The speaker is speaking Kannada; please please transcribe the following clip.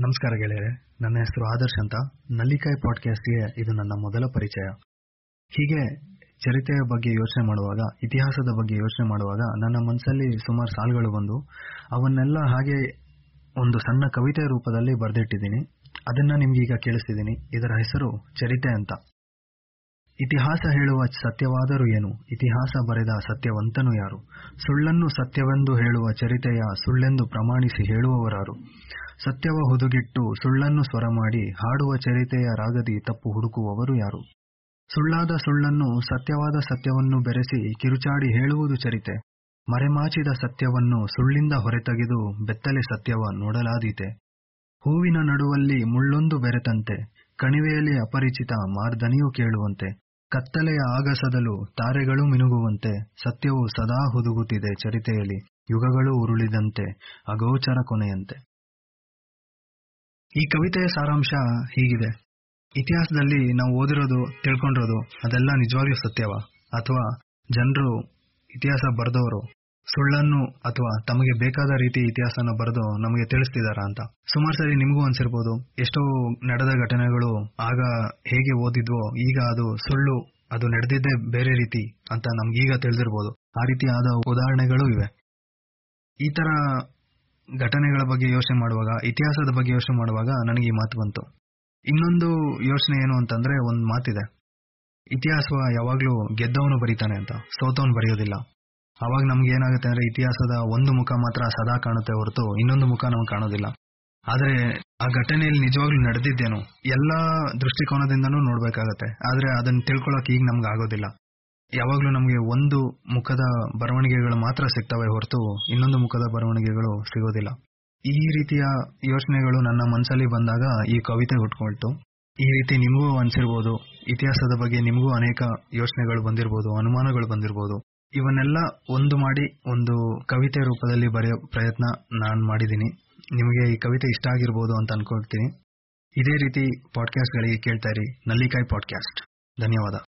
ನಮಸ್ಕಾರ ಗೆಳೆಯರೆ, ನನ್ನ ಹೆಸರು ಆದರ್ಶ್ ಅಂತ. ನಲ್ಲಿಕಾಯಿ ಪಾಡ್ಕಾಸ್ಟ್ಗೆ ಇದು ನನ್ನ ಮೊದಲ ಪರಿಚಯ. ಹೀಗೆ ಚರಿತ್ರೆಯ ಬಗ್ಗೆ ಯೋಚನೆ ಮಾಡುವಾಗ, ಇತಿಹಾಸದ ಬಗ್ಗೆ ಯೋಚನೆ ಮಾಡುವಾಗ, ನನ್ನ ಮನಸ್ಸಲ್ಲಿ ಸುಮಾರು ಸಾಲುಗಳು ಬಂದು, ಅವನ್ನೆಲ್ಲ ಹಾಗೆ ಒಂದು ಸಣ್ಣ ಕವಿತೆಯ ರೂಪದಲ್ಲಿ ಬರೆದಿಟ್ಟಿದ್ದೀನಿ. ಅದನ್ನ ನಿಮ್ಗೀಗ ಕೇಳಿಸ್ತಿದ್ದೀನಿ. ಇದರ ಹೆಸರು ಚರಿತೆ ಅಂತ. ಇತಿಹಾಸ ಹೇಳುವ ಸತ್ಯವಾದರೂ ಏನು? ಇತಿಹಾಸ ಬರೆದ ಸತ್ಯವಂತನು ಯಾರು? ಸುಳ್ಳನ್ನು ಸತ್ಯವೆಂದು ಹೇಳುವ ಚರಿತೆಯ ಸುಳ್ಳೆಂದು ಪ್ರಮಾಣಿಸಿ ಹೇಳುವವರಾರು. ಸತ್ಯವ ಹುದುಗಿಟ್ಟು ಸುಳ್ಳನ್ನು ಸ್ವರ ಮಾಡಿ ಹಾಡುವ ಚರಿತೆಯ ರಾಗದಿ ತಪ್ಪು ಹುಡುಕುವವರು ಯಾರು? ಸುಳ್ಳಾದ ಸುಳ್ಳನ್ನು ಸತ್ಯವಾದ ಸತ್ಯವನ್ನು ಬೆರೆಸಿ ಕಿರುಚಾಡಿ ಹೇಳುವುದು ಚರಿತೆ. ಮರೆಮಾಚಿದ ಸತ್ಯವನ್ನು ಸುಳ್ಳಿಂದ ಹೊರತೆಗೆದು ಬೆತ್ತಲೆ ಸತ್ಯವ ನೋಡಲಾದೀತೆ. ಹೂವಿನ ನಡುವಲ್ಲಿ ಮುಳ್ಳೊಂದು ಬೆರೆತಂತೆ, ಕಣಿವೆಯಲ್ಲಿ ಅಪರಿಚಿತ ಮಾರ್ದನಿಯು ಕೇಳುವಂತೆ. ಕತ್ತಲೆಯ ಆಗಸದಲು ತಾರೆಗಳು ಮಿನುಗುವಂತೆ ಸತ್ಯವು ಸದಾ ಹುದುಗುತ್ತಿದೆ ಚರಿತೆಯಲ್ಲಿ, ಯುಗಗಳು ಉರುಳಿದಂತೆ, ಅಗೋಚರ ಕೊನೆಯಂತೆ. ಈ ಕವಿತೆಯ ಸಾರಾಂಶ ಹೀಗಿದೆ. ಇತಿಹಾಸದಲ್ಲಿ ನಾವು ಓದಿರೋದು, ತಿಳ್ಕೊಂಡಿರೋದು ಅದೆಲ್ಲ ನಿಜವಾಗ್ಲೂ ಸತ್ಯವ? ಅಥವಾ ಜನರು ಇತಿಹಾಸ ಬರೆದವರು ಸುಳ್ಳನ್ನು ಅಥವಾ ತಮಗೆ ಬೇಕಾದ ರೀತಿ ಇತಿಹಾಸನ ಬರೆದು ನಮಗೆ ತಿಳಿಸ್ತಿದಾರಾ ಅಂತ. ಸುಮಾರು ಸರಿ ನಿಮಗೂ ಅನ್ಸಿರ್ಬೋದು, ಎಷ್ಟೋ ನಡೆದ ಘಟನೆಗಳು ಆಗ ಹೇಗೆ ಓದಿದ್ವೋ, ಈಗ ಅದು ಸುಳ್ಳು, ಅದು ನಡೆದಿದ್ದೇ ಬೇರೆ ರೀತಿ ಅಂತ ನಮ್ಗೀಗ ತಿಳಿದಿರ್ಬೋದು. ಆ ರೀತಿ ಆದ ಉದಾಹರಣೆಗಳು ಇವೆ. ಈ ತರ ಘಟನೆಗಳ ಬಗ್ಗೆ ಯೋಚನೆ ಮಾಡುವಾಗ, ಇತಿಹಾಸದ ಬಗ್ಗೆ ಯೋಚನೆ ಮಾಡುವಾಗ ನನಗೆ ಈ ಮಾತು ಬಂತು. ಇನ್ನೊಂದು ಯೋಚನೆ ಏನು ಅಂತಂದ್ರೆ ಒಂದು ಮಾತಿದೆ. ಇತಿಹಾಸ ಯಾವಾಗ್ಲೂ ಗೆದ್ದವನು ಬರೀತಾನೆ ಅಂತ, ಸೋತವನು ಬರೆಯೋದಿಲ್ಲ. ಅವಾಗ ನಮ್ಗೆ ಏನಾಗುತ್ತೆ ಅಂದ್ರೆ ಇತಿಹಾಸದ ಒಂದು ಮುಖ ಮಾತ್ರ ಸದಾ ಕಾಣುತ್ತೆ ಹೊರತು ಇನ್ನೊಂದು ಮುಖ ನಮ್ಗೆ ಕಾಣೋದಿಲ್ಲ. ಆದ್ರೆ ಆ ಘಟನೆಯಲ್ಲಿ ನಿಜವಾಗ್ಲೂ ನಡೆದಿದ್ದೇನು ಎಲ್ಲಾ ದೃಷ್ಟಿಕೋನದಿಂದನೂ ನೋಡ್ಬೇಕಾಗತ್ತೆ. ಆದ್ರೆ ಅದನ್ನ ತಿಳ್ಕೊಳಕ್ ಈಗ ನಮ್ಗೆ ಆಗೋದಿಲ್ಲ. ಯಾವಾಗ್ಲೂ ನಮಗೆ ಒಂದು ಮುಖದ ಬರವಣಿಗೆಗಳು ಮಾತ್ರ ಸಿಗ್ತವೆ ಹೊರತು ಇನ್ನೊಂದು ಮುಖದ ಬರವಣಿಗೆಗಳು ಸಿಗೋದಿಲ್ಲ. ಈ ರೀತಿಯ ಯೋಚನೆಗಳು ನನ್ನ ಮನಸ್ಸಲ್ಲಿ ಬಂದಾಗ ಈ ಕವಿತೆ ಹುಟ್ಕೊಳ್ತು. ಈ ರೀತಿ ನಿಮಗೂ ಅನಿಸಿರ್ಬೋದು, ಇತಿಹಾಸದ ಬಗ್ಗೆ ನಿಮಗೂ ಅನೇಕ ಯೋಚನೆಗಳು ಬಂದಿರಬಹುದು ಅನುಮಾನಗಳು ಬಂದಿರಬಹುದು ಇವನ್ನೆಲ್ಲ ಒಂದು ಮಾಡಿ ಒಂದು ಕವಿತೆ ರೂಪದಲ್ಲಿ ಬರೆಯೋ ಪ್ರಯತ್ನ ನಾನು ಮಾಡಿದ್ದೀನಿ. ನಿಮಗೆ ಈ ಕವಿತೆ ಇಷ್ಟ ಆಗಿರ್ಬೋದು ಅಂತ ಅನ್ಕೊಳ್ತೀನಿ. ಇದೇ ರೀತಿ ಪಾಡ್ಕಾಸ್ಟ್ಗಳಿಗೆ ಕೇಳ್ತಾ ಇರಿ. ನಲ್ಲಿಕಾಯಿ ಪಾಡ್ಕಾಸ್ಟ್ ಧನ್ಯವಾದ.